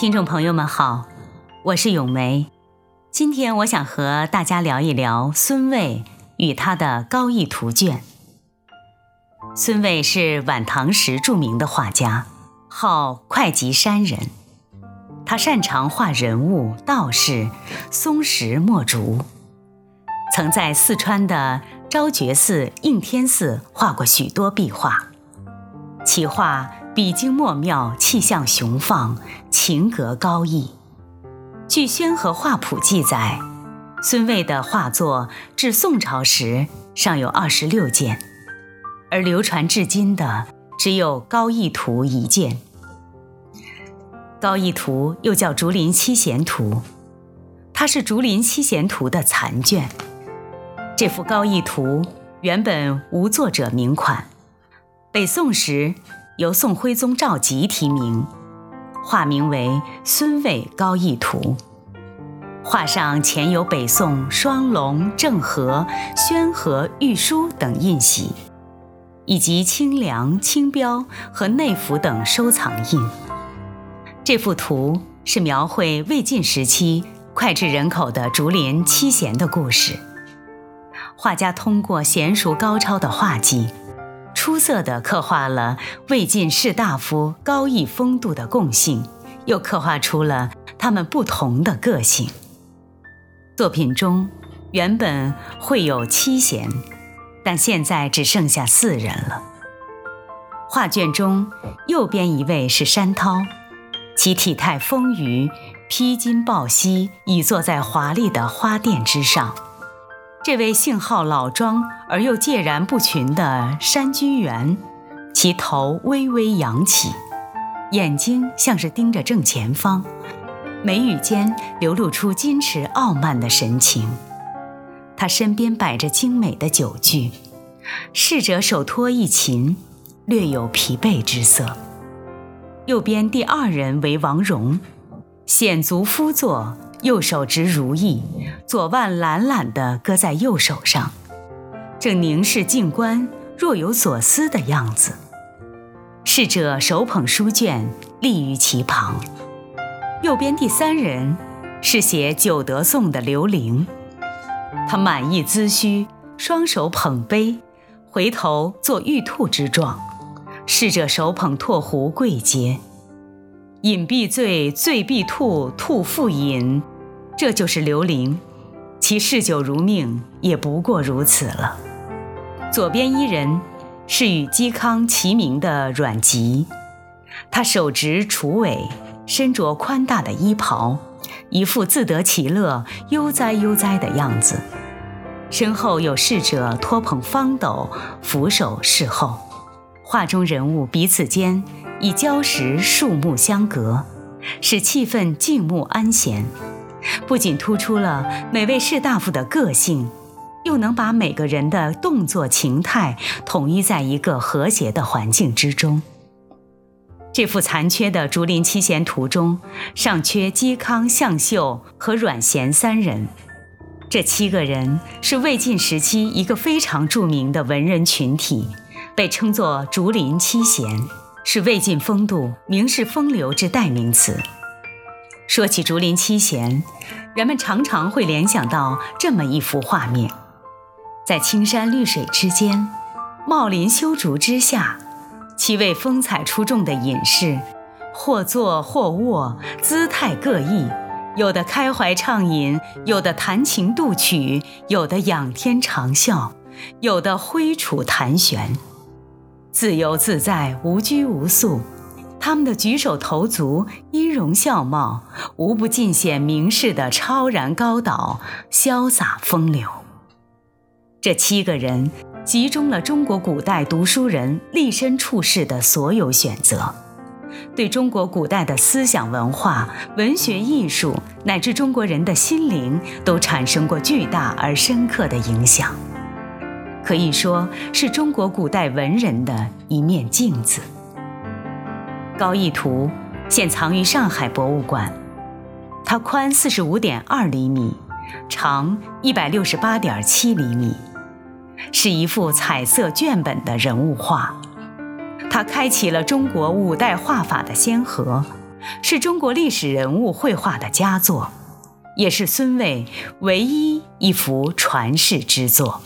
听众朋友们好，我是咏梅。今天我想和大家聊一聊孙蔚与他的高逸图卷。孙蔚是晚唐时著名的画家，号会稽山人。他擅长画人物、道士、松石、墨竹，曾在四川的昭觉寺、应天寺画过许多壁画，其画。笔精墨妙，气象雄放，情格高逸。据《宣和画谱》记载，孙蔚的画作至宋朝时尚有二十六件，而流传至今的只有《高逸图》一件。《高逸图》又叫《竹林七贤图》，它是《竹林七贤图》的残卷。这幅《高逸图》原本无作者名款，北宋时。由宋徽宗赵佶题名，画名为孙蔚高逸图。画上前有北宋双龙、郑和、宣和御书等印玺，以及清凉、清标和内府等收藏印。这幅图是描绘魏晋时期脍炙人口的竹林七贤的故事。画家通过娴熟高超的画技。出色地刻画了魏晋士大夫高逸风度的共性，又刻画出了他们不同的个性。作品中原本会有七贤，但现在只剩下四人了。画卷中右边一位是山涛，其体态丰腴，披巾抱膝，倚坐在华丽的花垫之上。这位姓号老庄而又介然不群的山居员，其头微微扬起，眼睛像是盯着正前方，眉宇间流露出矜持傲慢的神情。他身边摆着精美的酒具，侍者手托一琴，略有疲惫之色。右边第二人为王戎，显足夫坐。右手执如意，左腕懒懒地搁在右手上，正凝视静观，若有所思的样子。侍者手捧书卷，立于其旁。右边第三人是写《九德颂》的刘伶，他满意姿虚，双手捧杯，回头做玉兔之状。侍者手捧拓壶跪接。饮必醉，醉必吐，吐复饮。这就是刘伶，其嗜酒如命也不过如此了。左边一人是与嵇康齐名的阮籍，他手执锄尾，身着宽大的衣袍，一副自得其乐、悠哉悠哉的样子。身后有侍者托捧方斗，俯首侍候。画中人物彼此间以礁石、树木相隔，使气氛静穆安闲。不仅突出了每位士大夫的个性，又能把每个人的动作情态统一在一个和谐的环境之中。这幅残缺的竹林七贤图中，尚缺嵇康、向秀和阮咸三人。这七个人是魏晋时期一个非常著名的文人群体，被称作竹林七贤，是魏晋风度、名士风流之代名词。说起竹林七贤，人们常常会联想到这么一幅画面：在青山绿水之间，茂林修竹之下，七位风采出众的隐士，或坐或卧，姿态各异，有的开怀畅饮，有的弹琴度曲，有的仰天长啸，有的挥杵弹弦，自由自在，无拘无束。他们的举手投足、音容笑貌，无不尽显名士的超然高岛、潇洒风流。这七个人集中了中国古代读书人立身处世的所有选择，对中国古代的思想文化、文学艺术乃至中国人的心灵都产生过巨大而深刻的影响，可以说是中国古代文人的一面镜子。高逸图现藏于上海博物馆，它宽四十五点二厘米，长一百六十八点七厘米，是一幅彩色卷本的人物画。它开启了中国五代画法的先河，是中国历史人物绘画的佳作，也是孙渭唯一一幅传世之作。